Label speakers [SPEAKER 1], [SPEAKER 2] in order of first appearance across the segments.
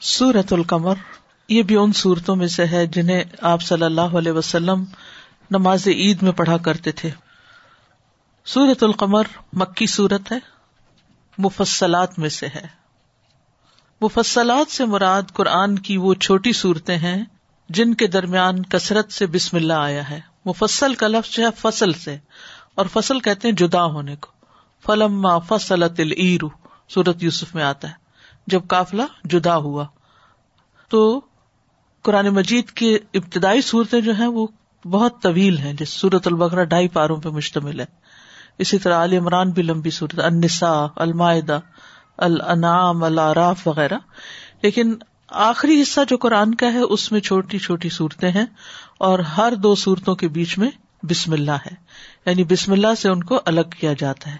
[SPEAKER 1] سورت القمر، یہ بھی ان صورتوں میں سے ہے جنہیں آپ صلی اللہ علیہ وسلم نماز عید میں پڑھا کرتے تھے۔ سورت القمر مکی صورت ہے، مفصلات میں سے ہے۔ مفصلات سے مراد قرآن کی وہ چھوٹی صورتیں ہیں جن کے درمیان کثرت سے بسم اللہ آیا ہے۔ مفصل کا لفظ جو ہے فصل سے، اور فصل کہتے ہیں جدا ہونے کو۔ فلم فصل تل سورت یوسف میں آتا ہے۔ جب کافلا جدا ہوا۔ تو قرآن مجید کی ابتدائی صورتیں جو ہیں وہ بہت طویل ہیں جیسے سورت البقرا ڈھائی پاروں پہ مشتمل ہے۔ اسی طرح عال عمران بھی لمبی صورت النساء، المائدہ، الانعام، العراف وغیرہ۔ لیکن آخری حصہ جو قرآن کا ہے، اس میں چھوٹی چھوٹی صورتیں ہیں اور ہر دو صورتوں کے بیچ میں بسم اللہ ہے۔ یعنی بسم اللہ سے ان کو الگ کیا جاتا ہے۔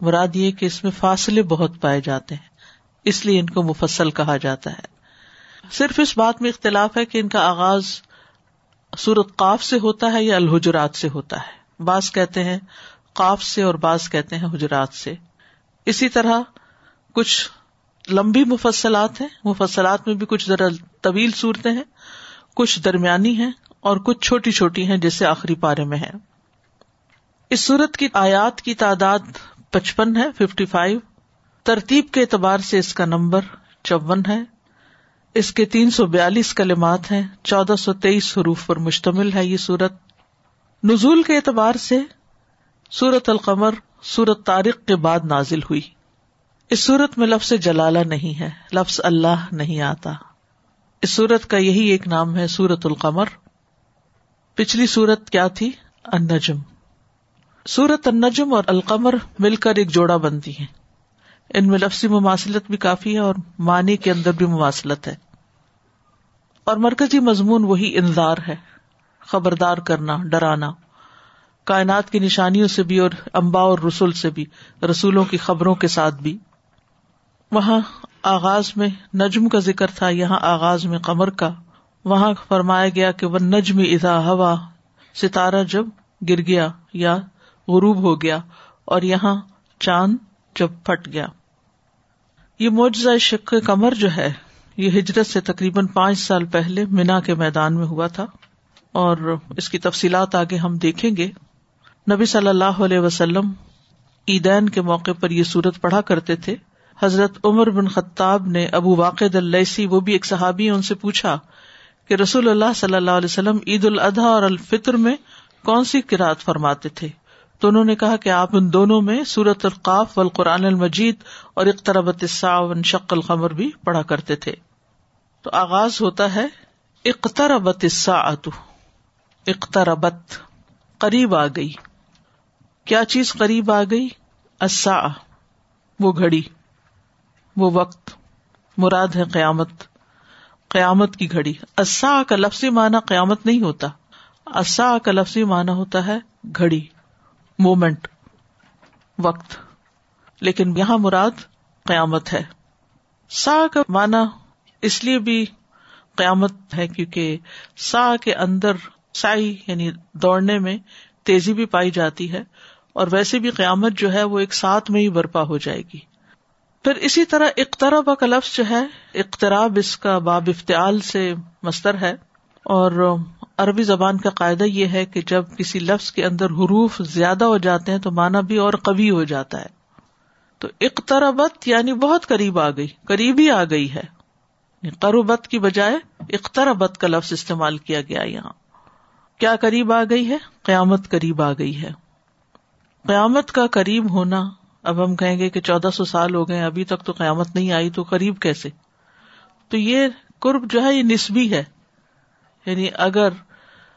[SPEAKER 1] مراد یہ کہ اس میں فاصلے بہت پائے جاتے ہیں۔ اس لیے ان کو مفصل کہا جاتا ہے۔ صرف اس بات میں اختلاف ہے کہ ان کا آغاز سورت قاف سے ہوتا ہے یا الحجرات سے ہوتا ہے۔ بعض کہتے ہیں قاف سے اور بعض کہتے ہیں حجرات سے۔ اسی طرح کچھ لمبی مفصلات ہیں۔ مفصلات میں بھی کچھ ذرا طویل صورتیں ہیں۔ کچھ درمیانی ہیں اور کچھ چھوٹی چھوٹی ہیں جیسے آخری پارے میں ہے اس صورت کی آیات کی تعداد پچپن ہے ففٹی فائیو ترتیب کے اعتبار سے اس کا نمبر چون ہے۔ اس کے تین سو بیالیس کلمات ہیں، چودہ سو تیئیس حروف پر مشتمل ہے یہ سورت۔ نزول کے اعتبار سے سورت القمر سورت تاریخ کے بعد نازل ہوئی۔ اس سورت میں لفظ جلالہ نہیں ہے، لفظ اللہ نہیں آتا۔ اس سورت کا یہی ایک نام ہے سورت القمر۔ پچھلی سورت کیا تھی؟ النجم۔ سورت النجم اور القمر مل کر ایک جوڑا بنتی ہیں۔ ان میں لفظی مماثلت بھی کافی ہے اور معنی کے اندر بھی مماثلت ہے۔ اور مرکزی مضمون وہی انذار ہے، خبردار کرنا، ڈرانا۔ کائنات کی نشانیوں سے بھی اور امبا اور رسول سے بھی، رسولوں کی خبروں کے ساتھ بھی۔ وہاں آغاز میں نجم کا ذکر تھا، یہاں آغاز میں قمر کا۔ وہاں فرمایا گیا کہ وہ نجم ادا ہوا، ستارہ جب گر گیا یا غروب ہو گیا اور یہاں چاند جب پھٹ گیا۔ یہ معجزہ شک کمر جو ہے، یہ ہجرت سے تقریباً پانچ سال پہلے مینا کے میدان میں ہوا تھا۔ اور اس کی تفصیلات آگے ہم دیکھیں گے۔ نبی صلی اللہ علیہ وسلم عیدین کے موقع پر یہ سورت پڑھا کرتے تھے۔ حضرت عمر بن خطاب نے ابو واقع السی وہ بھی ایک صحابی ان سے پوچھا کہ رسول اللہ صلی اللہ علیہ وسلم عید الاضحیٰ اور الفطر میں کون سی کراط فرماتے تھے؟ تو انہوں نے کہا کہ آپ ان دونوں میں سورت القاف و القرآن المجید اور اقتربت شق القمر بھی پڑھا کرتے تھے۔ تو آغاز ہوتا ہے اقتربت اقتربت، قریب آ گئی۔ کیا چیز قریب آ گئی؟ اصا وہ گھڑی، وہ وقت، مراد ہے قیامت قیامت کی گھڑی۔ اصا کا لفظی معنی قیامت نہیں ہوتا۔ اصا کا لفظی معنی ہوتا ہے گھڑی۔ مومنٹ، وقت۔ لیکن یہاں مراد قیامت ہے۔ سا کا مانا اس لیے بھی قیامت ہے کیونکہ سا کے اندر سائی یعنی دوڑنے میں تیزی بھی پائی جاتی ہے اور ویسے بھی قیامت جو ہے وہ ایک ساتھ میں ہی برپا ہو جائے گی۔ پھر اسی طرح اقتراب کا لفظ جو ہے، اقتراب اس کا باب افتعال سے مستر ہے اور عربی زبان کا قاعدہ یہ ہے کہ جب کسی لفظ کے اندر حروف زیادہ ہو جاتے ہیں تو مانا بھی اور قوی ہو جاتا ہے۔ تو اقتربت یعنی بہت قریب آ گئی قریب ہی آ گئی ہے۔ یعنی قربت کی بجائے اختربت کا لفظ استعمال کیا گیا یہاں۔ کیا قریب آ گئی ہے؟ قیامت قریب آ گئی ہے۔ قیامت کا قریب ہونا، اب ہم کہیں گے کہ چودہ سو سال ہو گئے، ابھی تک تو قیامت نہیں آئی، تو قریب کیسے؟ تو یہ قرب جو ہے، یہ نسبی ہے۔ یعنی اگر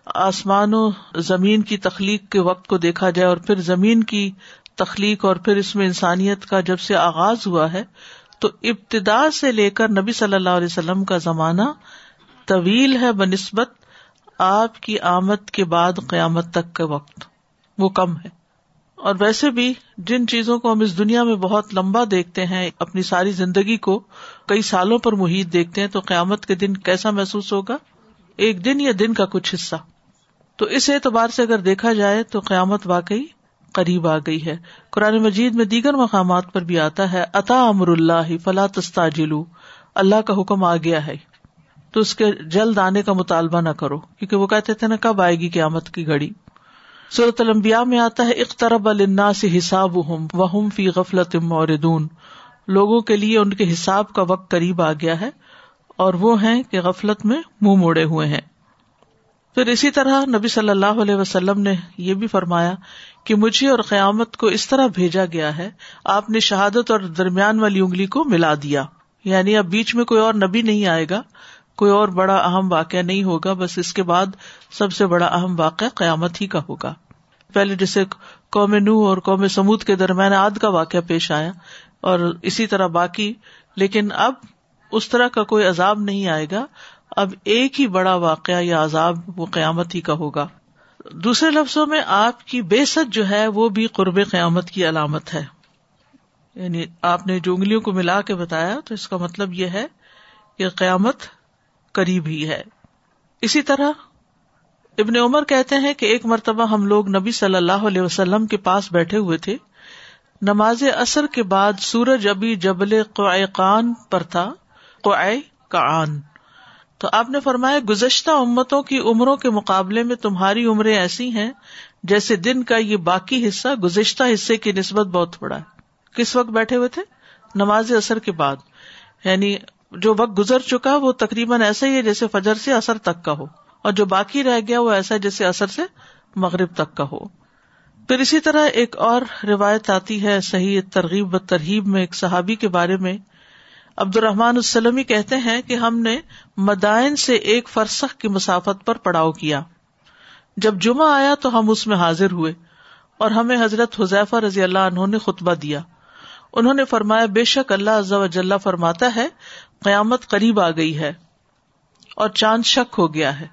[SPEAKER 1] آسمان و زمین کی تخلیق کے وقت کو دیکھا جائے اور پھر زمین کی تخلیق اور پھر اس میں انسانیت کا جب سے آغاز ہوا ہے، تو ابتدا سے لے کر نبی صلی اللہ علیہ وسلم کا زمانہ طویل ہے بہ نسبت آپ کی آمد کے بعد قیامت تک کا وقت۔ وہ کم ہے۔ اور ویسے بھی جن چیزوں کو ہم اس دنیا میں بہت لمبا دیکھتے ہیں، اپنی ساری زندگی کو کئی سالوں پر محیط دیکھتے ہیں، تو قیامت کے دن کیسا محسوس ہوگا؟ ایک دن یا دن کا کچھ حصہ۔ تو اس اعتبار سے اگر دیکھا جائے تو قیامت واقعی قریب آ گئی ہے۔ قرآن مجید میں دیگر مقامات پر بھی آتا ہے عطا امر اللہ فلا تستاجلو اللہ کا حکم آ گیا ہے۔ تو اس کے جلد آنے کا مطالبہ نہ کرو، کیونکہ وہ کہتے تھے نا، کب آئے گی قیامت کی گھڑی؟ صورت المبیا میں آتا ہے اخترب النا سے حساب ہوں فی غفلت موردون لوگوں کے لیے ان کے حساب کا وقت قریب آ گیا ہے اور وہ ہیں کہ غفلت میں منہ موڑے ہوئے ہیں۔ پھر اسی طرح نبی صلی اللہ علیہ وسلم نے یہ بھی فرمایا کہ مجھے اور قیامت کو اس طرح بھیجا گیا ہے، آپ نے شہادت اور درمیان والی انگلی کو ملا دیا۔ یعنی اب بیچ میں کوئی اور نبی نہیں آئے گا، کوئی اور بڑا اہم واقعہ نہیں ہوگا، بس اس کے بعد سب سے بڑا اہم واقعہ قیامت ہی کا ہوگا۔ پہلے جیسے قوم نو اور قوم سمود کے درمیان آد کا واقعہ پیش آیا اور اسی طرح باقی، لیکن اب اس طرح کا کوئی عذاب نہیں آئے گا۔ اب ایک ہی بڑا واقعہ یا عذاب وہ قیامت ہی کا ہوگا۔ دوسرے لفظوں میں آپ کی بے ست جو ہے وہ بھی قرب قیامت کی علامت ہے۔ یعنی آپ نے جو انگلیوں کو ملا کے بتایا تو اس کا مطلب یہ ہے کہ قیامت قریب ہی ہے۔ اسی طرح ابن عمر کہتے ہیں کہ ایک مرتبہ ہم لوگ نبی صلی اللہ علیہ وسلم کے پاس بیٹھے ہوئے تھے۔ نماز اثر کے بعد سورج ابھی جبل قان پر تھا۔ قان تو آپ نے فرمایا گزشتہ امتوں کی عمروں کے مقابلے میں تمہاری عمریں ایسی ہیں جیسے دن کا یہ باقی حصہ گزشتہ حصے کی نسبت بہت بڑا ہے۔ کس وقت بیٹھے ہوئے تھے؟ نماز اثر کے بعد۔ یعنی جو وقت گزر چکا وہ تقریباً ایسا ہی ہے جیسے فجر سے اثر تک کا ہو۔ اور جو باقی رہ گیا وہ ایسا جیسے اثر سے مغرب تک کا ہو۔ پھر اسی طرح ایک اور روایت آتی ہے صحیح ترغیب و ترغیب میں ایک صحابی کے بارے میں۔ عبد الرحمان السلمی کہتے ہیں کہ ہم نے مدائن سے ایک فرسخ کی مسافت پر پڑاؤ کیا۔ جب جمعہ آیا تو ہم اس میں حاضر ہوئے اور ہمیں حضرت حذیفہ رضی اللہ عنہ نے خطبہ دیا۔ انہوں نے فرمایا، بے شک اللہ وجل فرماتا ہے، قیامت قریب آ گئی ہے اور چاند شک ہو گیا ہے۔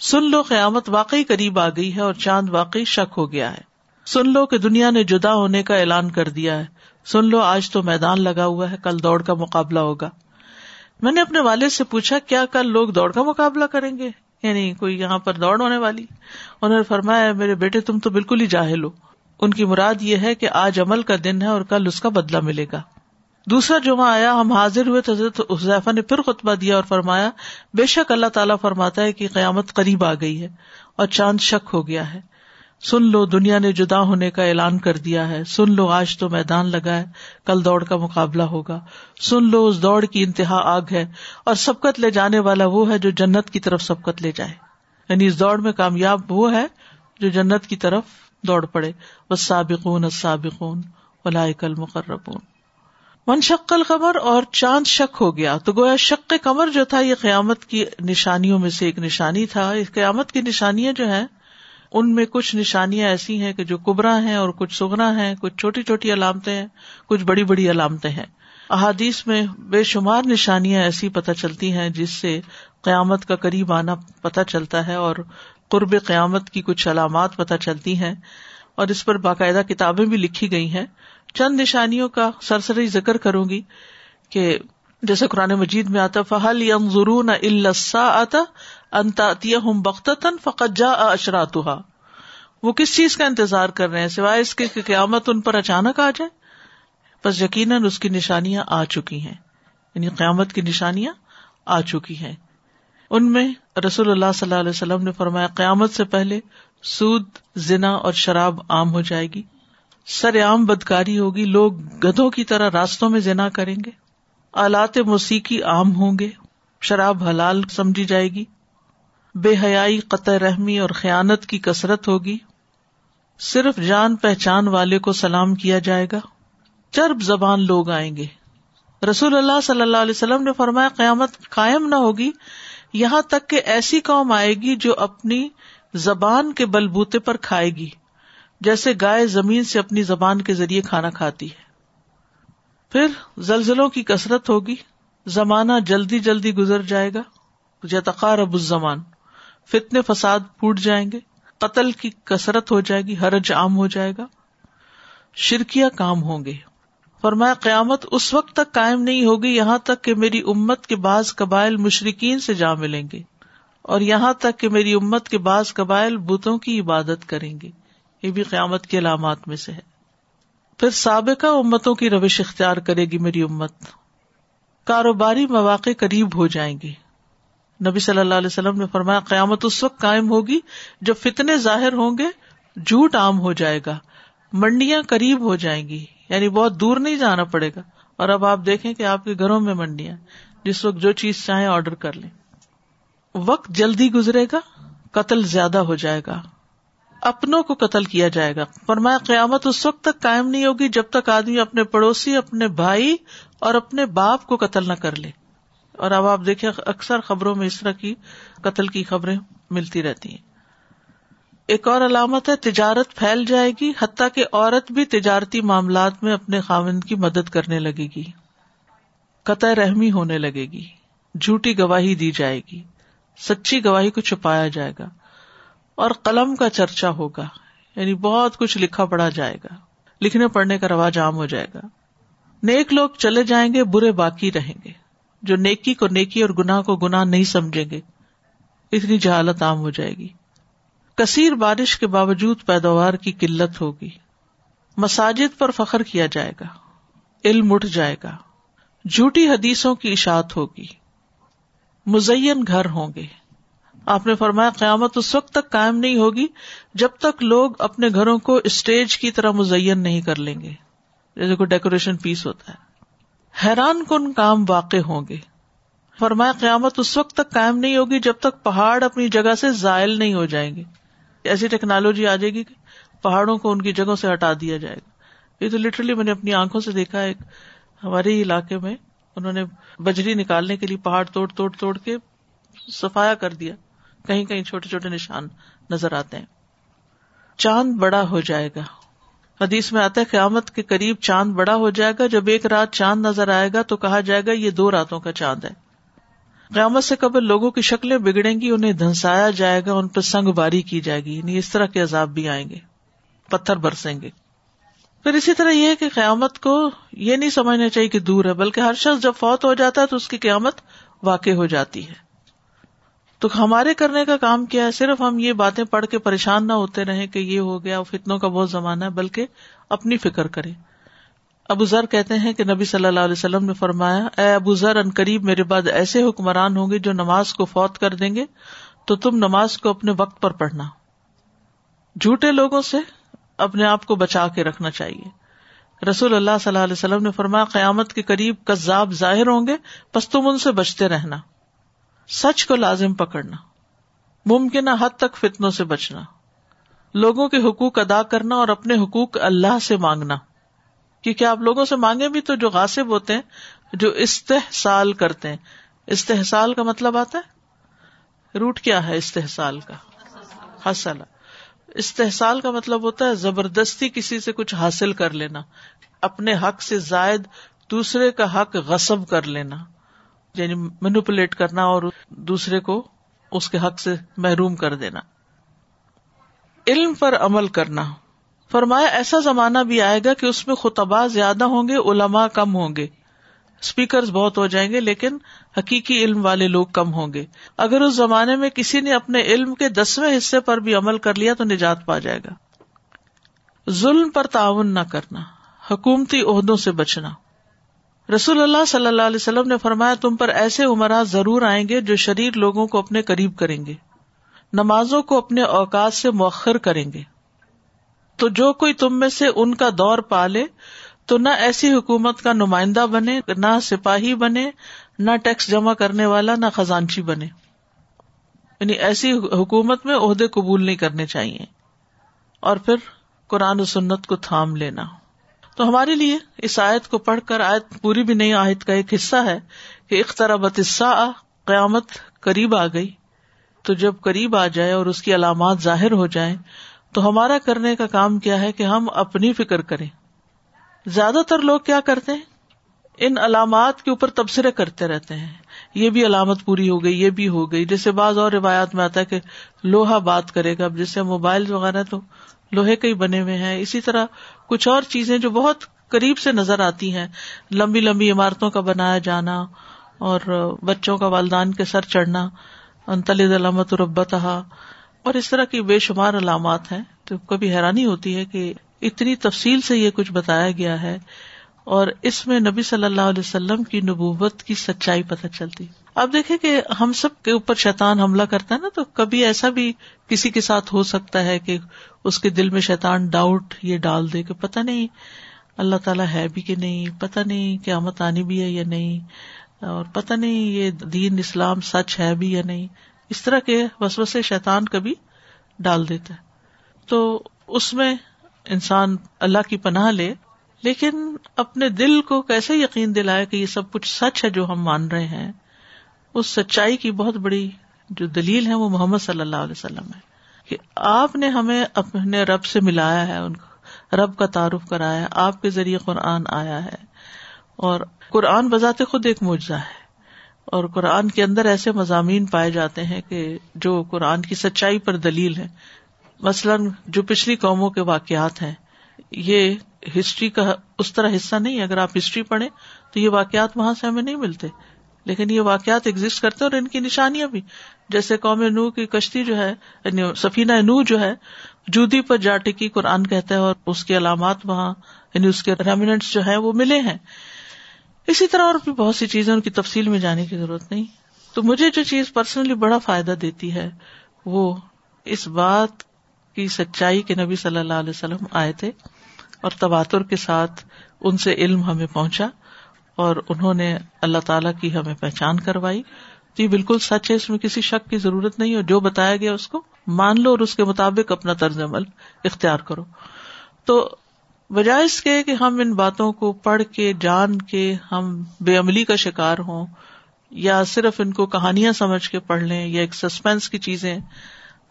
[SPEAKER 1] سن لو قیامت واقعی قریب آ گئی ہے اور چاند واقعی شک ہو گیا ہے۔ سن لو کہ دنیا نے جدا ہونے کا اعلان کر دیا ہے۔ سن لو، آج تو میدان لگا ہوا ہے، کل دوڑ کا مقابلہ ہوگا۔ میں نے اپنے والد سے پوچھا، کیا کل لوگ دوڑ کا مقابلہ کریں گے؟ یعنی کوئی یہاں پر دوڑ ہونے والی؟ انہوں نے فرمایا، میرے بیٹے، تم تو بالکل ہی جاہل ہو۔ ان کی مراد یہ ہے کہ آج عمل کا دن ہے اور کل اس کا بدلا ملے گا۔ دوسرا جمعہ آیا، ہم حاضر ہوئے حضرت حضیفہ نے پھر خطبہ دیا اور فرمایا، بے شک اللہ تعالیٰ فرماتا ہے کہ قیامت قریب آ گئی ہے اور چاند شک ہو گیا ہے۔ سن لو دنیا نے جدا ہونے کا اعلان کر دیا ہے۔ سن لو آج تو میدان لگا ہے، کل دوڑ کا مقابلہ ہوگا۔ سن لو اس دوڑ کی انتہا آگ ہے اور سبقت لے جانے والا وہ ہے جو جنت کی طرف سبقت لے جائے۔ یعنی اس دوڑ میں کامیاب وہ ہے جو جنت کی طرف دوڑ پڑے۔ بس سابقون سابقون کل مقربون من شکل قمر اور چاند شک ہو گیا۔ تو گویا شک کمر جو تھا، یہ قیامت کی نشانیوں میں سے ایک نشانی تھا۔ اس قیامت کی نشانیاں جو ہیں ان میں کچھ نشانیاں ایسی ہیں کہ جو کبرا ہیں اور کچھ سگنا ہیں، کچھ چھوٹی چھوٹی علامتیں ہیں، کچھ بڑی بڑی علامتیں ہیں۔ احادیث میں بے شمار نشانیاں ایسی پتہ چلتی ہیں جس سے قیامت کا قریب آنا پتہ چلتا ہے اور قرب قیامت کی کچھ علامات پتہ چلتی ہیں۔ اور اس پر باقاعدہ کتابیں بھی لکھی گئی ہیں۔ چند نشانیوں کا سرسری ذکر کروں گی کہ جیسے قرآن مجید میں آتا فہل یم ضرون السا ہوں بختن فقت جا اشرات وہ کس چیز کا انتظار کر رہے ہیں سوائے اس کے قیامت ان پر اچانک آ جائے؟ بس یقیناً اس کی نشانیاں آ چکی ہیں۔ یعنی قیامت کی نشانیاں آ چکی ہیں۔ ان میں رسول اللہ صلی اللہ علیہ وسلم نے فرمایا، قیامت سے پہلے سود، زنا اور شراب عام ہو جائے گی۔ سر عام بدکاری ہوگی۔ لوگ گدھوں کی طرح راستوں میں زنا کریں گے۔ آلات موسیقی عام ہوں گے۔ شراب حلال سمجھی جائے گی۔ بے حیائی، قطع رحمی اور خیانت کی کثرت ہوگی۔ صرف جان پہچان والے کو سلام کیا جائے گا۔ چرب زبان لوگ آئیں گے۔ رسول اللہ صلی اللہ علیہ وسلم نے فرمایا، قیامت قائم نہ ہوگی۔ یہاں تک کہ ایسی قوم آئے گی جو اپنی زبان کے بلبوتے پر کھائے گی۔ جیسے گائے زمین سے اپنی زبان کے ذریعے کھانا کھاتی ہے۔ پھر زلزلوں کی کثرت ہوگی۔ زمانہ جلدی جلدی گزر جائے گا۔ تقار اب الزمان۔ فتنے فساد پوٹ جائیں گے، قتل کی کثرت ہو جائے گی، حرج عام ہو جائے گا شرکیا کام ہوں گے۔ فرمایا، قیامت اس وقت تک قائم نہیں ہوگی، یہاں تک کہ میری امت کے بعض قبائل مشرقین سے جا ملیں گے اور یہاں تک کہ میری امت کے بعض قبائل بتوں کی عبادت کریں گے۔ یہ بھی قیامت کی علامات میں سے ہے۔ پھر سابقہ امتوں کی روش اختیار کرے گی میری امت۔ کاروباری مواقع قریب ہو جائیں گے۔ نبی صلی اللہ علیہ وسلم نے فرمایا قیامت اس وقت قائم ہوگی جب فتنے ظاہر ہوں گے، جھوٹ عام ہو جائے گا، منڈیاں قریب ہو جائیں گی یعنی بہت دور نہیں جانا پڑے گا۔ اور اب آپ دیکھیں کہ آپ کے گھروں میں منڈیاں، جس وقت جو چیز چاہیں آرڈر کر لیں۔ وقت جلدی گزرے گا، قتل زیادہ ہو جائے گا۔ اپنوں کو قتل کیا جائے گا۔ فرمایا قیامت اس وقت تک قائم نہیں ہوگی جب تک آدمی اپنے پڑوسی، اپنے بھائی اور اپنے باپ کو قتل نہ کر لے۔ اور اب آپ دیکھیں اکثر خبروں میں اس طرح کی قتل کی خبریں ملتی رہتی ہیں۔ ایک اور علامت ہے، تجارت پھیل جائے گی، حتیٰ کہ عورت بھی تجارتی معاملات میں اپنے خاوند کی مدد کرنے لگے گی۔ قطع رحمی ہونے لگے گی۔ جھوٹی گواہی دی جائے گی۔ سچی گواہی کو چھپایا جائے گا۔ اور قلم کا چرچا ہوگا۔ یعنی بہت کچھ لکھا پڑا جائے گا۔ لکھنے پڑھنے کا رواج عام ہو جائے گا۔ نیک لوگ چلے جائیں گے، برے باقی رہیں گے۔ جو نیکی کو نیکی اور گناہ کو گناہ نہیں سمجھیں گے، اتنی جہالت عام ہو جائے گی۔ کثیر بارش کے باوجود پیداوار کی قلت ہوگی۔ مساجد پر فخر کیا جائے گا۔ علم اٹھ جائے گا۔ جھوٹی حدیثوں کی اشاعت ہوگی۔ مزین گھر ہوں گے۔ آپ نے فرمایا، قیامت اس وقت تک قائم نہیں ہوگی جب تک لوگ اپنے گھروں کو اسٹیج کی طرح مزین نہیں کر لیں گے۔ جیسے کوئی ڈیکوریشن پیس ہوتا ہے۔ حیران کن کام واقع ہوں گے۔ فرمایا قیامت اس وقت تک قائم نہیں ہوگی جب تک پہاڑ اپنی جگہ سے زائل نہیں ہو جائیں گے۔ ایسی ٹیکنالوجی آ جائے گی کہ پہاڑوں کو ان کی جگہ سے ہٹا دیا جائے گا۔ یہ تو لٹرلی میں نے اپنی آنکھوں سے دیکھا ایک ہمارے علاقے میں انہوں نے بجری نکالنے کے لیے پہاڑ توڑ توڑ توڑ کے سفایا کر دیا۔ کہیں کہیں چھوٹے چھوٹے نشان نظر آتے ہیں۔ چاند بڑا ہو جائے گا۔ حدیث میں آتا ہے قیامت کے قریب چاند بڑا ہو جائے گا، جب ایک رات چاند نظر آئے گا تو کہا جائے گا یہ دو راتوں کا چاند ہے۔ قیامت سے قبل لوگوں کی شکلیں بگڑیں گی، انہیں دھنسایا جائے گا، ان پہ سنگ باری کی جائے گی یعنی اس طرح کے عذاب بھی آئیں گے، پتھر برسیں گے۔ پھر اسی طرح یہ ہے کہ قیامت کو یہ نہیں سمجھنا چاہیے کہ دور ہے، بلکہ ہر شخص جب فوت ہو جاتا ہے تو اس کی قیامت واقع ہو جاتی ہے۔ تو ہمارے کرنے کا کام کیا ہے؟ صرف ہم یہ باتیں پڑھ کے پریشان نہ ہوتے رہے کہ یہ ہو گیا، فتنوں کا بہت زمانہ ہے، بلکہ اپنی فکر کرے ابو ذر کہتے ہیں کہ نبی صلی اللہ علیہ وسلم نے فرمایا، اے ابو ذر، ان قریب میرے بعد ایسے حکمران ہوں گے جو نماز کو فوت کر دیں گے، تو تم نماز کو اپنے وقت پر پڑھنا۔ جھوٹے لوگوں سے اپنے آپ کو بچا کے رکھنا چاہیے۔ رسول اللہ صلی اللہ علیہ وسلم نے فرمایا، قیامت کے قریب کذاب ظاہر ہوں گے بس تم ان سے بچتے رہنا۔ سچ کو لازم پکڑنا، ممکنہ حد تک فتنوں سے بچنا، لوگوں کے حقوق ادا کرنا اور اپنے حقوق اللہ سے مانگنا۔ کیونکہ آپ لوگوں سے مانگے بھی تو جو غاصب ہوتے ہیں، جو استحصال کرتے ہیں۔ استحصال کا مطلب آتا ہے؟ روٹ کیا ہے استحصال کا؟ حسل استحصال کا مطلب ہوتا ہے زبردستی کسی سے کچھ حاصل کر لینا، اپنے حق سے زائد دوسرے کا حق غصب کر لینا۔ یعنی مینوپولیٹ کرنا اور دوسرے کو اس کے حق سے محروم کر دینا۔ علم پر عمل کرنا۔ فرمایا، ایسا زمانہ بھی آئے گا کہ اس میں خطبہ زیادہ ہوں گے، علماء کم ہوں گے۔ اسپیکر بہت ہو جائیں گے، لیکن حقیقی علم والے لوگ کم ہوں گے۔ اگر اس زمانے میں کسی نے اپنے علم کے دسویں حصے پر بھی عمل کر لیا تو نجات پا جائے گا۔ ظلم پر تعاون نہ کرنا، حکومتی عہدوں سے بچنا۔ رسول اللہ صلی اللہ علیہ وسلم نے فرمایا، تم پر ایسے عمرا ضرور آئیں گے جو شریر لوگوں کو اپنے قریب کریں گے۔ نمازوں کو اپنے اوقات سے مؤخر کریں گے۔ تو جو کوئی تم میں سے ان کا دور پالے، تو نہ ایسی حکومت کا نمائندہ بنے، نہ سپاہی بنے، نہ ٹیکس جمع کرنے والا، نہ خزانچی بنے۔ یعنی ایسی حکومت میں عہدے قبول نہیں کرنے چاہیے۔ اور پھر قرآن و سنت کو تھام لینا۔ تو ہمارے لیے اس آیت کو پڑھ کر آیت پوری بھی نہیں آیت کا ایک حصہ ہے کہ اخترابت قیامت قریب آ گئی۔ تو جب قریب آ جائے اور اس کی علامات ظاہر ہو جائیں، تو ہمارا کرنے کا کام کیا ہے کہ ہم اپنی فکر کریں۔ زیادہ تر لوگ کیا کرتے ہیں؟ ان علامات کے اوپر تبصرے کرتے رہتے ہیں۔ یہ بھی علامت پوری ہو گئی، یہ بھی ہو گئی۔ جیسے بعض اور روایات میں آتا ہے کہ لوہا بات کرے گا، اب جیسے موبائل وغیرہ تو لوہے کے ہی بنے ہوئے ہیں۔ اسی طرح کچھ اور چیزیں جو بہت قریب سے نظر آتی ہیں، لمبی لمبی عمارتوں کا بنایا جانا اور بچوں کا والدان کے سر چڑھنا انتلد علامت ربت اور اس طرح کی بے شمار علامات ہیں۔ تو کبھی حیرانی ہوتی ہے کہ اتنی تفصیل سے یہ کچھ بتایا گیا ہے۔ اور اس میں نبی صلی اللہ علیہ وسلم کی نبوت کی سچائی پتہ چلتی۔ اب دیکھیں کہ ہم سب کے اوپر شیطان حملہ کرتا ہے نا، تو کبھی ایسا بھی کسی کے ساتھ ہو سکتا ہے کہ اس کے دل میں شیطان ڈاؤٹ یہ ڈال دے کہ پتہ نہیں اللہ تعالیٰ ہے بھی کہ نہیں، پتہ نہیں قیامت آنی بھی ہے یا نہیں، اور پتہ نہیں یہ دین اسلام سچ ہے بھی یا نہیں۔ اس طرح کے وسوسے شیطان کبھی ڈال دیتا ہے۔ تو اس میں انسان اللہ کی پناہ لے لیکن اپنے دل کو کیسے یقین دلائے کہ یہ سب کچھ سچ ہے جو ہم مان رہے ہیں؟ اس سچائی کی بہت بڑی جو دلیل ہے وہ محمد صلی اللہ علیہ وسلم ہے کہ آپ نے ہمیں اپنے رب سے ملایا ہے، ان کو رب کا تعارف کرایا ہے، آپ کے ذریعے قرآن آیا ہے۔ اور قرآن بذات خود ایک معجزہ ہے۔ اور قرآن کے اندر ایسے مضامین پائے جاتے ہیں کہ جو قرآن کی سچائی پر دلیل ہے۔ مثلاً جو پچھلی قوموں کے واقعات ہیں، یہ ہسٹری کا اس طرح حصہ نہیں اگر آپ ہسٹری پڑھیں تو یہ واقعات وہاں سے ہمیں نہیں ملتے۔ لیکن یہ واقعات ایگزٹ کرتے اور ان کی نشانیاں بھی۔ جیسے قوم نو کی کشتی جو ہے یعنی سفینہ نو جو ہے، جودی پر جا ٹکی قرآن کہتا ہے اور اس کے علامات وہاں یعنی اس کے ریمینٹس جو ہے وہ ملے ہیں۔ اسی طرح اور بھی بہت سی چیزیں ان کی تفصیل میں جانے کی ضرورت نہیں۔ تو مجھے جو چیز پرسنلی بڑا فائدہ دیتی ہے، وہ اس بات کی سچائی کے نبی صلی اللہ علیہ وسلم آئے تھے۔ اور تباتر کے ساتھ ان سے علم ہمیں پہنچا اور انہوں نے اللہ تعالیٰ کی ہمیں پہچان کروائی۔ تو یہ بالکل سچ ہے، اس میں کسی شک کی ضرورت نہیں، اور جو بتایا گیا اس کو مان لو اور اس کے مطابق اپنا طرز عمل اختیار کرو۔ تو بجائے اس کے کہ ہم ان باتوں کو پڑھ کے، جان کے ہم بے عملی کا شکار ہوں، یا صرف ان کو کہانیاں سمجھ کے پڑھ لیں، یا ایک سسپینس کی چیزیں،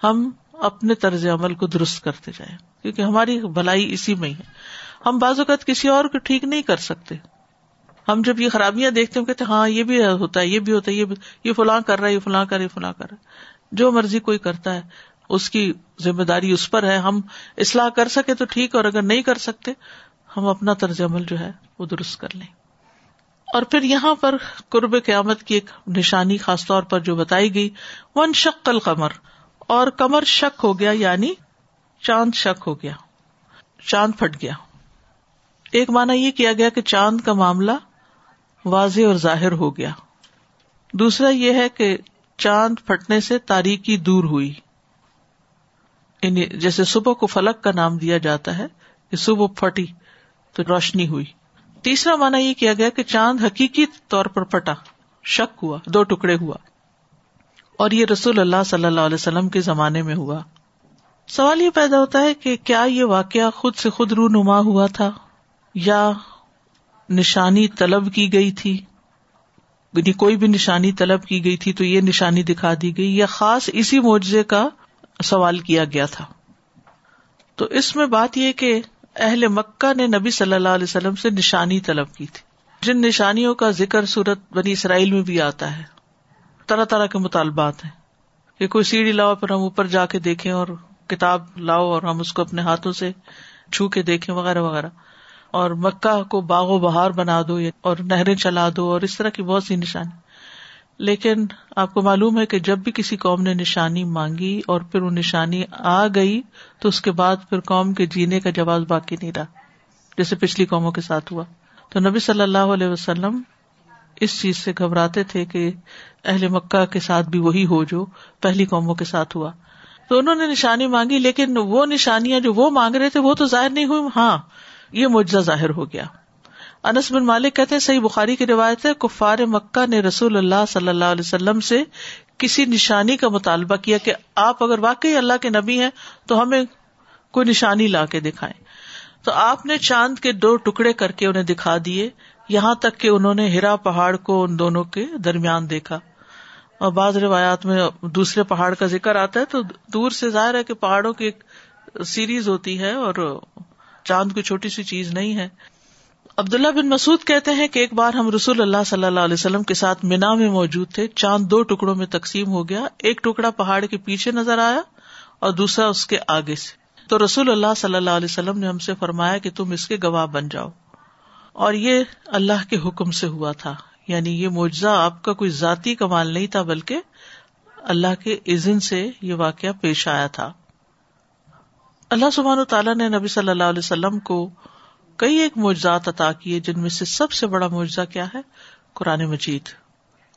[SPEAKER 1] ہم اپنے طرز عمل کو درست کرتے جائیں۔ کیونکہ ہماری بھلائی اسی میں ہی ہے۔ ہم بعض اوقات کسی اور کو ٹھیک نہیں کر سکتے۔ ہم جب یہ خرابیاں دیکھتے ہیں کہتے ہاں یہ بھی ہوتا ہے، یہ بھی ہوتا ہے، یہ یہ فلاں کر رہا ہے، یہ فلاں کر یہ فلاں کر رہا ہے۔ جو مرضی کوئی کرتا ہے، اس کی ذمہ داری اس پر ہے۔ ہم اصلاح کر سکے تو ٹھیک، اور اگر نہیں کر سکتے، ہم اپنا طرز عمل جو ہے، وہ درست کر لیں۔ اور پھر یہاں پر قرب قیامت کی ایک نشانی خاص طور پر جو بتائی گئی ون شک کل قمر اور کمر شک ہو گیا یعنی چاند شک ہو گیا، چاند پھٹ گیا۔ ایک مانا یہ کیا گیا کہ چاند کا معاملہ واضح اور ظاہر ہو گیا۔ دوسرا یہ ہے کہ چاند پھٹنے سے تاریخی دور ہوئی۔ یعنی جیسے صبح کو فلک کا نام دیا جاتا ہے کہ صبح پھٹی تو روشنی ہوئی۔ تیسرا مانا یہ کیا گیا کہ چاند حقیقی طور پر پھٹا، شک ہوا، دو ٹکڑے ہوا۔ اور یہ رسول اللہ صلی اللہ علیہ وسلم کے زمانے میں ہوا۔ سوال یہ پیدا ہوتا ہے کہ کیا یہ واقعہ خود سے خود رو نما ہوا تھا یا نشانی طلب کی گئی تھی؟ یعنی کوئی بھی نشانی طلب کی گئی تھی تو یہ نشانی دکھا دی گئی، یا خاص اسی معجزے کا سوال کیا گیا تھا۔ تو اس میں بات یہ کہ اہل مکہ نے نبی صلی اللہ علیہ وسلم سے نشانی طلب کی تھی۔ جن نشانیوں کا ذکر صورت بنی اسرائیل میں بھی آتا ہے۔ طرح طرح کے مطالبات ہیں۔ کہ کوئی سیڑھی لاؤ پھر ہم اوپر جا کے دیکھیں اور کتاب لاؤ اور ہم اس کو اپنے ہاتھوں سے چھو کے دیکھیں وغیرہ وغیرہ۔ اور مکہ کو باغ و بہار بنا دو اور نہریں چلا دو اور اس طرح کی بہت سی نشانی لیکن آپ کو معلوم ہے کہ جب بھی کسی قوم نے نشانی مانگی اور پھر وہ نشانی آ گئی تو اس کے بعد پھر قوم کے جینے کا جواز باقی نہیں رہا، جیسے پچھلی قوموں کے ساتھ ہوا۔ تو نبی صلی اللہ علیہ وسلم اس چیز سے گھبراتے تھے کہ اہل مکہ کے ساتھ بھی وہی ہو جو پہلی قوموں کے ساتھ ہوا۔ تو انہوں نے نشانی مانگی، لیکن وہ نشانیاں جو وہ مانگ رہے تھے، وہ تو ظاہر نہیں ہوئی۔ ہاں یہ معجزہ ظاہر ہو گیا۔ انس بن مالک کہتے صحیح بخاری کی روایت ہے، کفار مکہ نے رسول اللہ صلی اللہ علیہ وسلم سے کسی نشانی کا مطالبہ کیا کہ آپ اگر واقعی اللہ کے نبی ہیں، تو ہمیں کوئی نشانی لا کے دکھائے تو آپ نے چاند کے دو ٹکڑے کر کے انہیں دکھا دیے۔ یہاں تک کہ انہوں نے ہرا پہاڑ کو ان دونوں کے درمیان دیکھا۔ اور بعض روایات میں دوسرے پہاڑ کا ذکر آتا ہے تو دور سے ظاہر ہے کہ پہاڑوں کی ایک سیریز ہوتی ہے اور چاند کوئی چھوٹی سی چیز نہیں ہے۔ عبداللہ بن مسعد کہتے ہیں کہ ایک بار ہم رسول اللہ صلی اللہ علیہ وسلم کے ساتھ مینا میں موجود تھے۔ چاند دو ٹکڑوں میں تقسیم ہو گیا۔ ایک ٹکڑا پہاڑ کے پیچھے نظر آیا اور دوسرا اس کے آگے سے۔ تو رسول اللہ صلی اللہ علیہ وسلم نے ہم سے فرمایا کہ تم اس کے گواہ بن جاؤ۔ اور یہ اللہ کے حکم سے ہوا تھا۔ یعنی یہ معجزہ آپ کا کوئی ذاتی کمال نہیں تھا، بلکہ اللہ کے عزن سے یہ واقعہ پیش آیا تھا۔ اللہ سبحان و تعالیٰ نے نبی صلی اللہ علیہ وسلم کو کئی ایک معجزات عطا کیے، جن میں سے سب سے بڑا معجزہ کیا ہے؟ قرآن مجید۔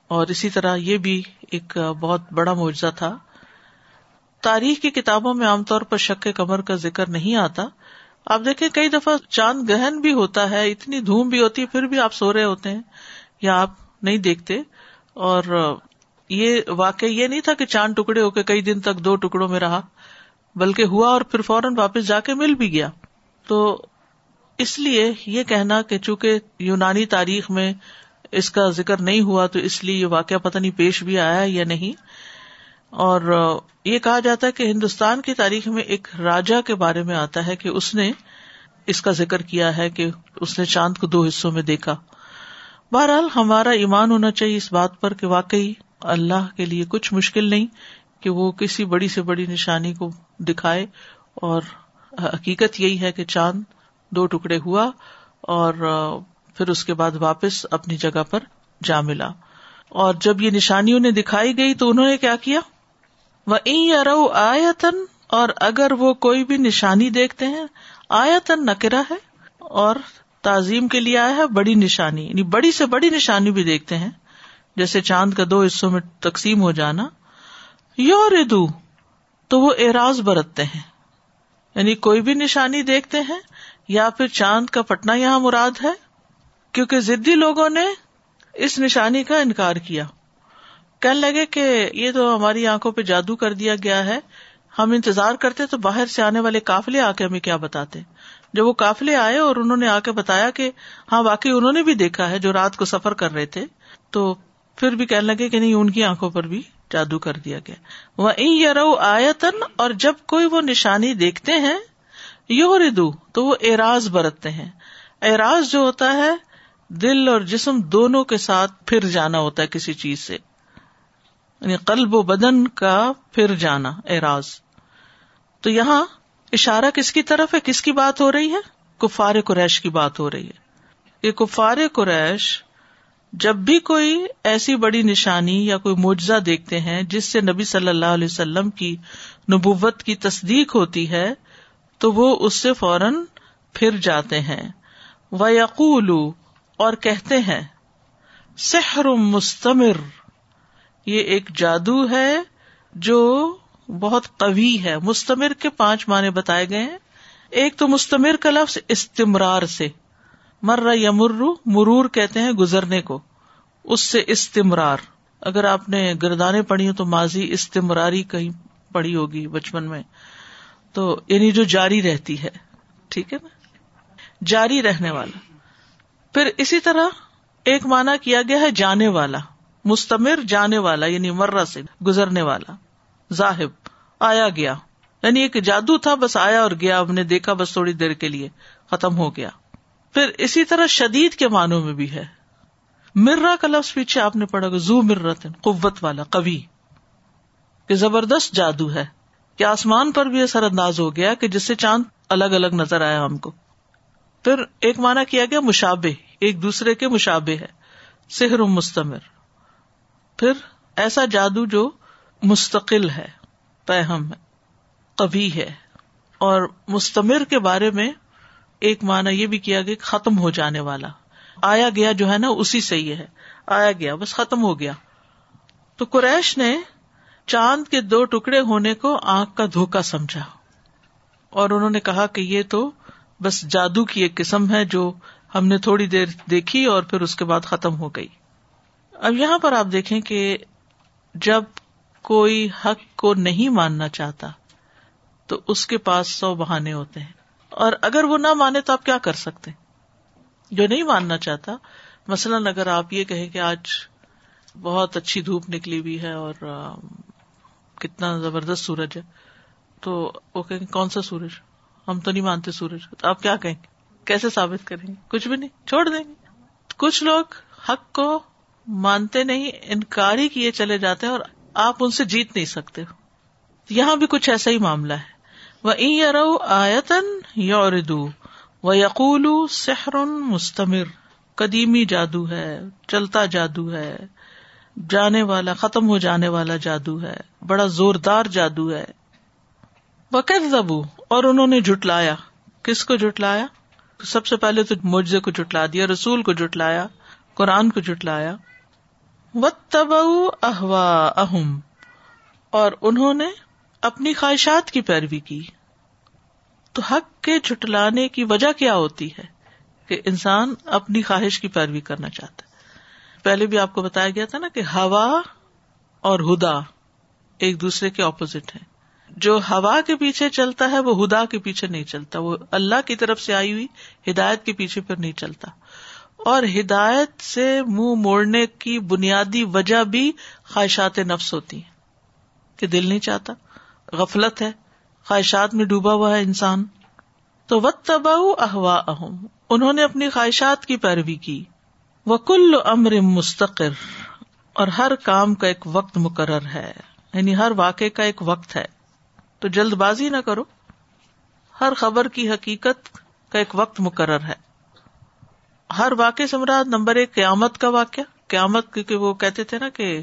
[SPEAKER 1] اور اسی طرح یہ بھی ایک بہت بڑا معجزہ تھا۔ تاریخ کی کتابوں میں عام طور پر شک کمر کا ذکر نہیں آتا آپ دیکھیں کئی دفعہ چاند گہن بھی ہوتا ہے، اتنی دھوم بھی ہوتی ہے، پھر بھی آپ سو رہے ہوتے ہیں یا آپ نہیں دیکھتے۔ اور یہ واقع یہ نہیں تھا کہ چاند ٹکڑے ہو کے کئی دن تک دو ٹکڑوں میں رہا، بلکہ ہوا اور پھر فوراً واپس جا کے مل بھی گیا۔ تو اس لیے یہ کہنا کہ چونکہ یونانی تاریخ میں اس کا ذکر نہیں ہوا، تو اس لیے یہ واقعہ پتہ نہیں پیش بھی آیا یا نہیں۔ اور یہ کہا جاتا ہے کہ ہندوستان کی تاریخ میں ایک راجا کے بارے میں آتا ہے کہ اس نے اس کا ذکر کیا ہے کہ اس نے چاند کو دو حصوں میں دیکھا۔ بہرحال ہمارا ایمان ہونا چاہیے اس بات پر کہ واقعی اللہ کے لیے کچھ مشکل نہیں کہ وہ کسی بڑی سے بڑی نشانی کو دکھائے اور حقیقت یہی ہے کہ چاند دو ٹکڑے ہوا اور پھر اس کے بعد واپس اپنی جگہ پر جا ملا۔ اور جب یہ نشانیوں نے دکھائی گئی تو انہوں نے کیا کیا؟ وہ ارو آیتن اور اگر وہ کوئی بھی نشانی دیکھتے ہیں آیتن نکرا ہے اور تعظیم کے لیے آیا ہے، بڑی نشانی یعنی بڑی سے بڑی نشانی بھی دیکھتے ہیں۔ جیسے چاند کا دو حصوں میں تقسیم ہو جانا۔ یور ردو تو وہ اعراض برتتے ہیں۔ یعنی کوئی بھی نشانی دیکھتے ہیں یا پھر چاند کا پٹنا یہاں مراد ہے، کیونکہ ضدی لوگوں نے اس نشانی کا انکار کیا۔ کہنے لگے کہ یہ تو ہماری آنکھوں پہ جادو کر دیا گیا ہے۔ ہم انتظار کرتے تو باہر سے آنے والے کافلے آ کے ہمیں کیا بتاتے۔ جب وہ کافلے آئے اور انہوں نے آ کے بتایا کہ ہاں واقعی انہوں نے بھی دیکھا ہے جو رات کو سفر کر رہے تھے، تو پھر بھی کہنے لگے کہ نہیں، ان کی آنکھوں پر بھی جادو کر دیا گیا۔ وہ یرو آیتن اور جب کوئی وہ نشانی دیکھتے ہیں یو ردو تو وہ اعراض برتتے ہیں۔ اعراض جو ہوتا ہے، دل اور جسم دونوں کے ساتھ پھر جانا ہوتا ہے کسی چیز سے۔ یعنی قلب و بدن کا پھر جانا، اعراض۔ تو یہاں اشارہ کس کی طرف ہے؟ کس کی بات ہو رہی ہے؟ کفار قریش کی بات ہو رہی ہے۔ کہ کفار قریش جب بھی کوئی ایسی بڑی نشانی یا کوئی معجزہ دیکھتے ہیں جس سے نبی صلی اللہ علیہ وسلم کی نبوت کی تصدیق ہوتی ہے، تو وہ اس سے فوراً پھر جاتے ہیں۔ وہ یقول اور کہتے ہیں، سحر مستمر۔ یہ ایک جادو ہے جو بہت قوی ہے۔ مستمر کے پانچ معنی بتائے گئے ہیں۔ ایک تو مستمر کا لفظ استمرار سے۔ مر یمر، مرور کہتے ہیں گزرنے کو۔ اس سے استمرار۔ اگر آپ نے گردانے پڑھی تو ماضی استمراری کہیں پڑھی ہوگی بچپن میں۔ تو یعنی جو جاری رہتی ہے۔ ٹھیک ہے نا؟ جاری رہنے والا۔ پھر اسی طرح ایک مانا کیا گیا ہے جانے والا۔ مستمر جانے والا یعنی مرہ سے گزرنے والا ذاہب آیا گیا۔ یعنی ایک جادو تھا، بس آیا اور گیا، ہم نے دیکھا بس تھوڑی دیر کے لیے ختم ہو گیا۔ پھر اسی طرح شدید کے معنوں میں بھی ہے۔ مرا کا لفظ پیچھے آپ نے پڑھا گا زو مرت قوت والا کبھی کہ زبردست جادو ہے۔ کہ آسمان پر بھی اثر انداز ہو گیا کہ جس سے چاند الگ الگ نظر آیا ہم کو۔ پھر ایک مانا کیا گیا؟ مشابے ایک دوسرے کے مشابے ہے۔ سحر مستمر۔ پھر ایسا جادو جو مستقل ہے پہم ہے کبھی ہے۔ اور مستمر کے بارے میں ایک مانا یہ بھی کیا گیا ختم ہو جانے والا۔ آیا گیا جو ہے نا، اسی سے یہ ہے۔ آیا گیا، بس ختم ہو گیا۔ تو قریش نے چاند کے دو ٹکڑے ہونے کو آنکھ کا دھوکا سمجھا۔ اور انہوں نے کہا کہ یہ تو بس جادو کی ایک قسم ہے جو ہم نے تھوڑی دیر دیکھی اور پھر اس کے بعد ختم ہو گئی۔ اب یہاں پر آپ دیکھیں کہ جب کوئی حق کو نہیں ماننا چاہتا، تو اس کے پاس سو بہانے ہوتے ہیں۔ اور اگر وہ نہ مانے تو آپ کیا کر سکتے؟ جو نہیں ماننا چاہتا، مثلاً اگر آپ یہ کہیں کہ آج بہت اچھی دھوپ نکلی ہوئی ہے اور کتنا زبردست سورج ہے، تو وہ کہیں گے، کون سا سورج؟ ہم تو نہیں مانتے سورج۔ تو آپ کیا کہیں گے؟ کیسے ثابت کریں گے؟ کچھ بھی نہیں، چھوڑ دیں گے۔ کچھ لوگ حق کو مانتے نہیں، انکار ہی کیے چلے جاتے ہیں اور آپ ان سے جیت نہیں سکتے۔ یہاں بھی کچھ ایسا ہی معاملہ ہے۔ وہ رو آیتن یوردو و یقول سحر مستمر۔ قدیمی جادو ہے، چلتا جادو ہے۔ جانے والا، ختم ہو جانے والا جادو ہے۔ بڑا زوردار جادو ہے۔ وہ زبو اور انہوں نے جٹلایا کس کو جٹلایا سب سے پہلے تو معجزے کو جٹلا دیا، رسول کو جٹلایا قرآن کو جٹلایا تب احوا اہم اور انہوں نے اپنی خواہشات کی پیروی کی۔ تو حق کے جٹلانے کی وجہ کیا ہوتی ہے کہ انسان اپنی خواہش کی پیروی کرنا چاہتا ہے؟ پہلے بھی آپ کو بتایا گیا تھا نا کہ ہوا اور ہدا ایک دوسرے کے اپوزٹ ہے جو ہوا کے پیچھے چلتا ہے، وہ ہدا کے پیچھے نہیں چلتا۔ وہ اللہ کی طرف سے آئی ہوئی ہدایت کے پیچھے پھر نہیں چلتا۔ اور ہدایت سے منہ مو موڑنے کی بنیادی وجہ بھی خواہشات نفس ہوتی ہیں کہ دل نہیں چاہتا، غفلت ہے، خواہشات میں ڈوبا ہوا ہے انسان۔ تو و تباہ احوا اہم انہوں نے اپنی خواہشات کی پیروی کی۔ وہ کل امر مستقر، اور ہر کام کا ایک وقت مقرر ہے۔ یعنی ہر واقع کا ایک وقت ہے۔ تو جلد بازی نہ کرو۔ ہر خبر کی حقیقت کا ایک وقت مقرر ہے۔ ہر واقع سے مراد نمبر ایک قیامت کا واقعہ۔ قیامت کیونکہ وہ کہتے تھے نا کہ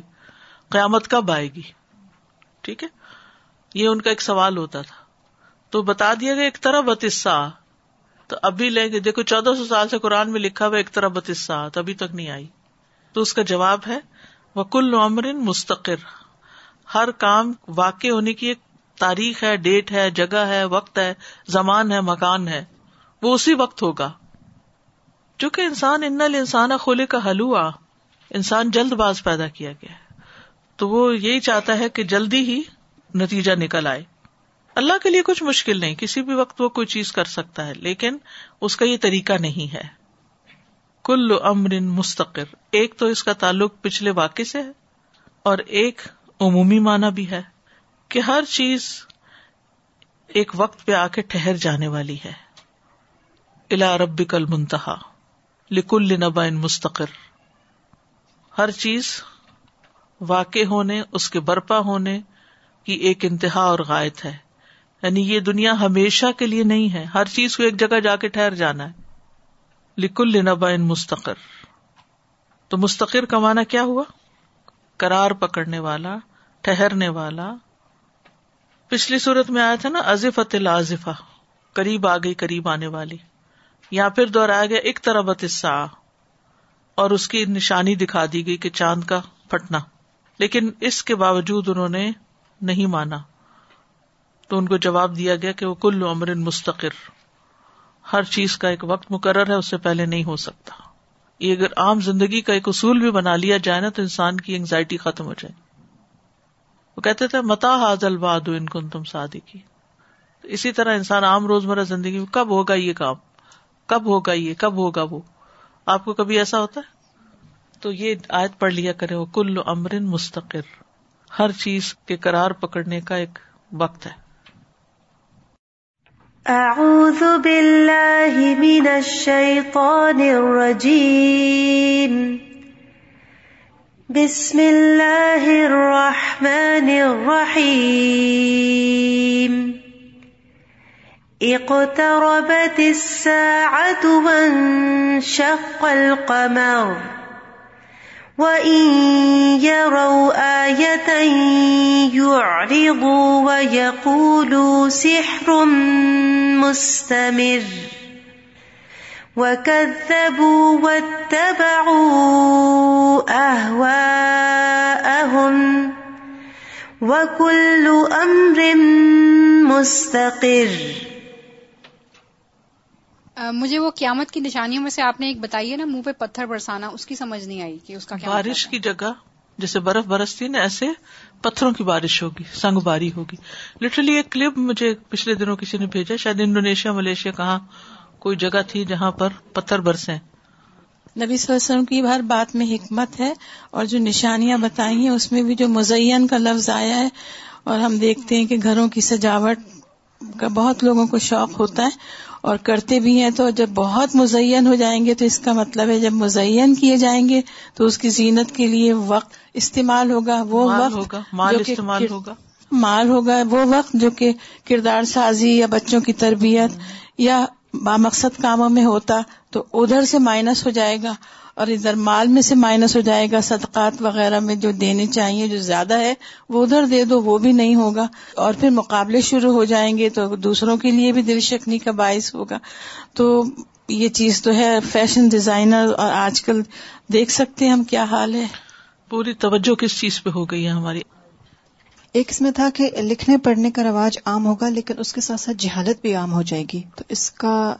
[SPEAKER 1] قیامت کب آئے گی؟ ٹھیک ہے؟ یہ ان کا ایک سوال ہوتا تھا۔ تو بتا دیا گیا ایک طرح بتسا تو ابھی لیں گے دیکھو، چودہ سو سال سے قرآن میں لکھا ہوا ایک طرح بتسا تو ابھی تک نہیں آئی۔ تو اس کا جواب ہے وہ کل عمرن مستقر۔ ہر کام واقع ہونے کی ایک تاریخ ہے، ڈیٹ ہے، جگہ ہے، وقت ہے، زمان ہے، مکان ہے۔ وہ اسی وقت ہوگا۔ چونکہ انسان ان انسان کھولے کا حلوا انسان جلد باز پیدا کیا گیا۔ تو وہ یہی چاہتا ہے کہ جلدی ہی نتیجہ نکل آئے۔ اللہ کے لیے کچھ مشکل نہیں، کسی بھی وقت وہ کوئی چیز کر سکتا ہے، لیکن اس کا یہ طریقہ نہیں ہے۔ کل امر مستقر، ایک تو اس کا تعلق پچھلے واقع سے ہے، اور ایک عمومی معنی بھی ہے کہ ہر چیز ایک وقت پہ آ کے ٹھہر جانے والی ہے۔ الا رب کل منتہا۔ لکل نبا مستقر۔ ہر چیز واقع ہونے، اس کے برپا ہونے کی ایک انتہا اور غائط ہے۔ یعنی یہ دنیا ہمیشہ کے لیے نہیں ہے، ہر چیز کو ایک جگہ جا کے ٹھہر جانا ہے۔ لکل نبا ان مستقر۔ تو مستقر کا معنی کیا ہوا؟ کرار پکڑنے والا ٹہرنے والا۔ پچھلی صورت میں آیا تھا نا ازفت الازفا قریب آ گئی قریب آنے والی۔ یا پھر دوہرایا گیا ایک طرح بتسا اور اس کی نشانی دکھا دی گئی کہ چاند کا پھٹنا۔ لیکن اس کے باوجود انہوں نے نہیں مانا۔ تو ان کو جواب دیا گیا کہ وہ کل عمر مستقر، ہر چیز کا ایک وقت مقرر ہے، اس سے پہلے نہیں ہو سکتا۔ یہ اگر عام زندگی کا ایک اصول بھی بنا لیا جائے نا، تو انسان کی انگزائٹی ختم ہو جائے۔ وہ کہتے تھے، متا حاضل باد ان کن تم سادی کی اسی طرح انسان عام روزمرہ زندگی میں کب ہوگا یہ کام؟ کب ہوگا یہ؟ کب ہوگا وہ؟ آپ کو کبھی ایسا ہوتا ہے؟ تو یہ آیت پڑھ لیا کرے وہ کل امرن مستقر۔ ہر چیز کے کرار پکڑنے کا ایک وقت ہے۔
[SPEAKER 2] اعوذ باللہ من الشیطان الرجیم۔ بسم اللہ الرحمن الرحیم۔ اقتربت الساعة وانشق القمر وَإِن يَرَوْا آيَةً يُعْرِضُوا وَيَقُولُوا سِحْرٌ مُسْتَمِرٌ وَكَذَّبُوا وَاتَّبَعُوا أَهْوَاءَهُمْ وَكُلُّ أَمْرٍ مُسْتَقِرٌ
[SPEAKER 3] مجھے وہ قیامت کی نشانیوں میں سے آپ نے ایک بتائی ہے نا منہ پہ پتھر برسانا اس کی سمجھ نہیں آئی کہ اس کا
[SPEAKER 1] بارش کی جگہ جیسے برف برستی نا ایسے پتھروں کی بارش ہوگی سنگ باری ہوگی۔ لٹرلی ایک کلپ مجھے پچھلے دنوں کسی نے بھیجا شاید انڈونیشیا ملیشیا کہاں کوئی جگہ تھی جہاں پر پتھر برسے
[SPEAKER 4] نبی صلی اللہ علیہ وسلم کی ہر بات میں حکمت ہے اور جو نشانیاں بتائی ہیں اس میں بھی جو مزین کا لفظ آیا ہے اور ہم دیکھتے ہیں کہ گھروں کی سجاوٹ کا بہت لوگوں کو شوق ہوتا ہے۔ اور کرتے بھی ہیں تو جب بہت مزین ہو جائیں گے تو اس کا مطلب ہے جب مزین کیے جائیں گے تو اس کی زینت کے لیے وقت استعمال ہوگا وہ وقت
[SPEAKER 1] ہوگا مال استعمال ہوگا۔
[SPEAKER 4] مال ہوگا وہ وقت جو کہ کردار سازی یا بچوں کی تربیت یا بامقصد کاموں میں ہوتا تو ادھر سے مائنس ہو جائے گا اور ادھر مال میں سے مائنس ہو جائے گا صدقات وغیرہ میں جو دینے چاہیے جو زیادہ ہے وہ ادھر دے دو وہ بھی نہیں ہوگا۔ اور پھر مقابلے شروع ہو جائیں گے تو دوسروں کے لیے بھی دل شکنی کا باعث ہوگا۔ تو یہ چیز تو ہے فیشن ڈیزائنر اور آج کل دیکھ سکتے ہیں ہم کیا حال ہے۔
[SPEAKER 1] پوری توجہ کس چیز پہ ہو گئی ہے ہماری؟
[SPEAKER 5] ایک اس میں تھا کہ لکھنے پڑھنے کا رواج عام ہوگا لیکن اس کے ساتھ ساتھ جہالت بھی عام ہو جائے گی۔ تو اس کا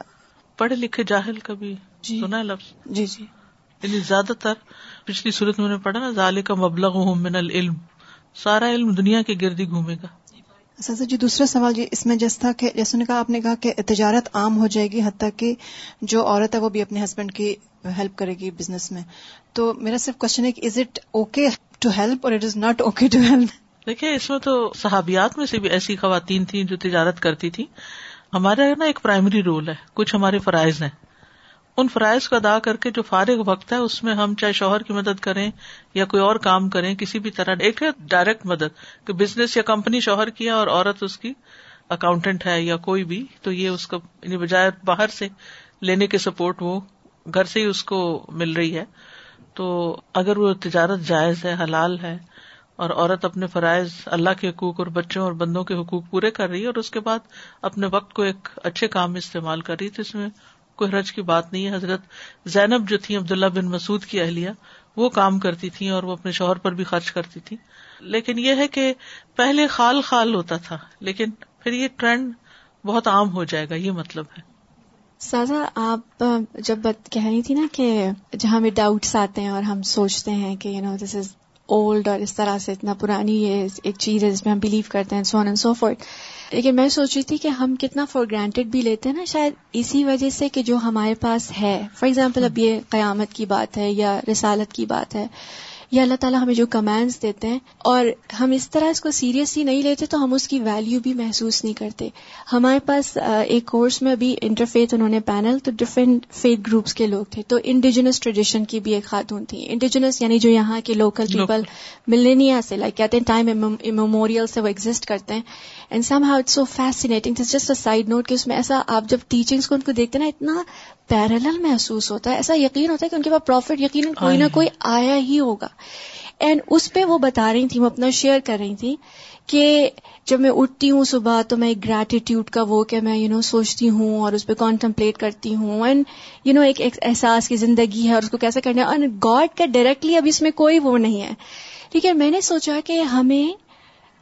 [SPEAKER 1] پڑھے لکھے جاہل کبھی
[SPEAKER 4] جی۔
[SPEAKER 1] سنا ہے لفظ؟
[SPEAKER 4] جی جی۔
[SPEAKER 1] یعنی زیادہ تر پچھلی صورت میں نے پڑھا نا ظال کا مبلغ من العلم۔ سارا علم دنیا کے گردی گھومے گا۔
[SPEAKER 5] سر جی دوسرا سوال جی اس میں جس تھا کہ جیسے نے کہا آپ نے کہا کہ تجارت عام ہو جائے گی حتیٰ کہ جو عورت ہے وہ بھی اپنے ہسبینڈ کی ہیلپ کرے گی بزنس میں۔ تو میرا صرف کوشچن ہے کہ is it okay to help اور it is not okay to help
[SPEAKER 1] دیکھیے اس میں تو صحابیات میں سے بھی ایسی خواتین تھیں جو تجارت کرتی تھی ہمارا نا ایک پرائمری رول ہے۔ کچھ ہمارے فرائض ہیں۔ ان فرائض کو ادا کر کے جو فارغ وقت ہے، اس میں ہم چاہے شوہر کی مدد کریں یا کوئی اور کام کریں، کسی بھی طرح، ایک ہے ڈائریکٹ مدد، کہ بزنس یا کمپنی شوہر کیا اور عورت اس کی اکاؤنٹینٹ ہے یا کوئی بھی، تو یہ اس کا یعنی بجائے باہر سے لینے کے سپورٹ وہ گھر سے ہی اس کو مل رہی ہے۔ تو اگر وہ تجارت جائز ہے، حلال ہے، اور عورت اپنے فرائض اللہ کے حقوق اور بچوں اور بندوں کے حقوق پورے کر رہی ہے اور اس کے بعد اپنے وقت کو ایک اچھے کام میں استعمال کر رہی تو اس میں کوئی حرج کی بات نہیں ہے۔ حضرت زینب جو تھی عبداللہ بن مسعود کی اہلیہ، وہ کام کرتی تھی اور وہ اپنے شوہر پر بھی خرچ کرتی تھی لیکن یہ ہے کہ پہلے خال خال ہوتا تھا، لیکن پھر یہ ٹرینڈ بہت عام ہو جائے گا، یہ مطلب ہے۔
[SPEAKER 6] سازا، آپ جب بات کہہ رہی تھی نا کہ جہاں ہمیں ڈاؤٹس آتے ہیں اور ہم سوچتے ہیں کہ you know this is old اور اس طرح سے اتنا پرانی یہ ایک چیز ہے جس میں ہم بلیو کرتے ہیں سو اینڈ سو فورتھ لیکن میں سوچ رہی تھی کہ ہم کتنا فار گرانٹیڈ بھی لیتے ہیں نا، شاید اسی وجہ سے کہ جو ہمارے پاس ہے فار ایگزامپل اب یہ قیامت کی بات ہے یا رسالت کی بات ہے یا اللہ تعالیٰ ہمیں جو کمانڈس دیتے ہیں اور ہم اس طرح اس کو سیریسلی نہیں لیتے تو ہم اس کی ویلیو بھی محسوس نہیں کرتے۔ ہمارے پاس ایک کورس میں ابھی انٹرفیت انہوں نے پینل تو ڈفرینٹ فیتھ گروپس کے لوگ تھے۔ تو انڈیجنس ٹریڈیشن کی بھی ایک خاتون تھی۔ انڈیجنس یعنی جو یہاں کے لوکل پیپل ملینیا سے لائک کہتے ہیں ٹائم میموریل سے وہ ایگزٹ کرتے ہیں۔ And somehow it so fascinating just a side note کہ اس میں ایسا آپ جب ٹیچنگس کو ان کو دیکھتے نا اتنا پیرل محسوس ہوتا ہے ایسا یقین ہوتا ہے کہ ان کے پاس پروفٹ یقین کوئی نہ کوئی آیا ہی ہوگا۔ اینڈ اس پہ وہ بتا رہی تھی وہ اپنا شیئر کر رہی تھی کہ جب میں اٹھتی ہوں صبح تو میں ایک گریٹیٹیوڈ کا وہ کہ میں یو نو سوچتی ہوں اور اس پہ کانٹمپلیٹ کرتی ہوں۔ اینڈ یو نو ایک احساس کی زندگی ہے اور اس کو کیسے کرنا ہے۔ اینڈ گاڈ کا ڈائریکٹلی اب اس میں کوئی وہ نہیں ہے۔ ٹھیک ہے میں نے سوچا کہ ہمیں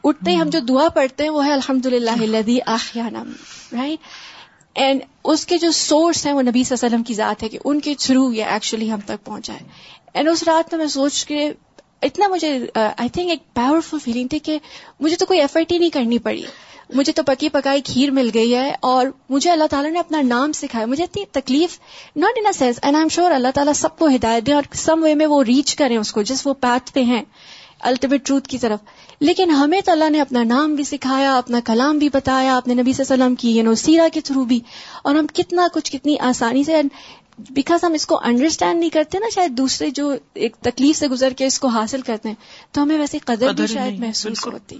[SPEAKER 6] اٹھتے ہی ہم جو دعا پڑھتے ہیں وہ ہے الحمد للہ آخیانہ رائٹ اینڈ اس کے جو سورس ہیں وہ نبی صلی اللہ علیہ وسلم کی ذات ہے کہ ان کے تھرو یہ ایکچولی ہم تک پہنچا ہے. اینڈ اس رات میں میں سوچ کے اتنا مجھے uh, آئی تھنک ایک پاورفل فیلنگ تھی کہ مجھے تو کوئی ایفرٹ ہی نہیں کرنی پڑی. مجھے تو پکی پکائی کھیر مل گئی ہے اور مجھے اللہ تعالیٰ نے اپنا نام سکھایا. مجھے اتنی تکلیف not in sense and I am sure اللہ تعالیٰ سب کو ہدایت دیں اور سم وے میں وہ ریچ کریں اس کو، جس وہ پیتھ پہ ہیں الٹیمیٹ ٹروتھ کی طرف. لیکن ہمیں تو اللہ نے اپنا نام بھی سکھایا اپنا کلام بھی بتایا اپنے نبی صلی اللہ علیہ وسلم کی یو نو سیرا کے تھرو بھی۔ اور ہم کتنا کچھ کتنی آسانی سے بیکاز ہم اس کو انڈرسٹینڈ نہیں کرتے نا شاید دوسرے جو ایک تکلیف سے گزر کے اس کو حاصل کرتے ہیں تو ہمیں ویسے قدر بھی شاید محسوس ہوتی۔